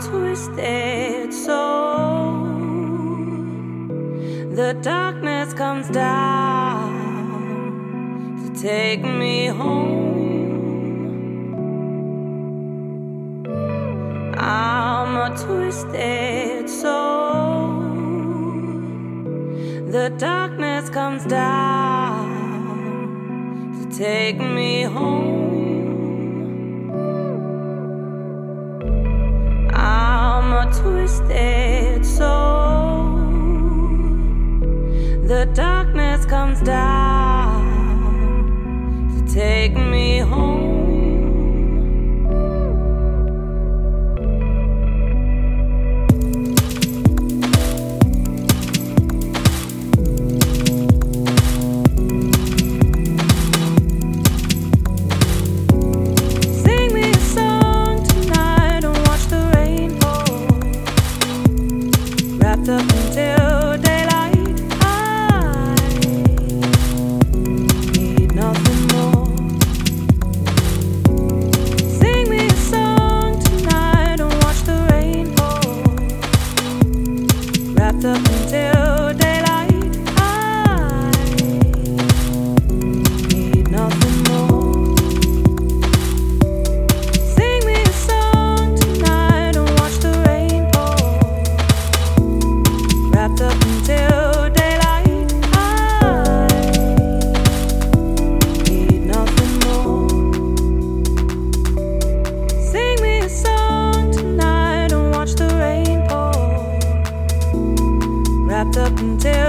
twisted soul. The darkness comes down to take me home. I'm a twisted soul. The darkness comes down to take me home. Twisted soul. The darkness comes down Up until daylight. I need nothing more. Sing me a song tonight and watch the rain. Wrapped up until up until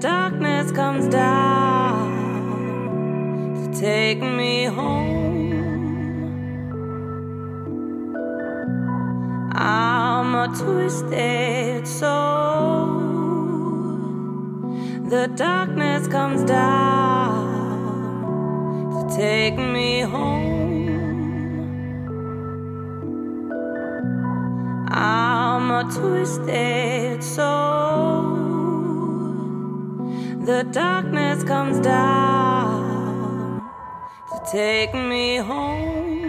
darkness comes down to take me home. I'm a twisted soul. The darkness comes down to take me home. I'm a twisted soul. The darkness comes down to take me home.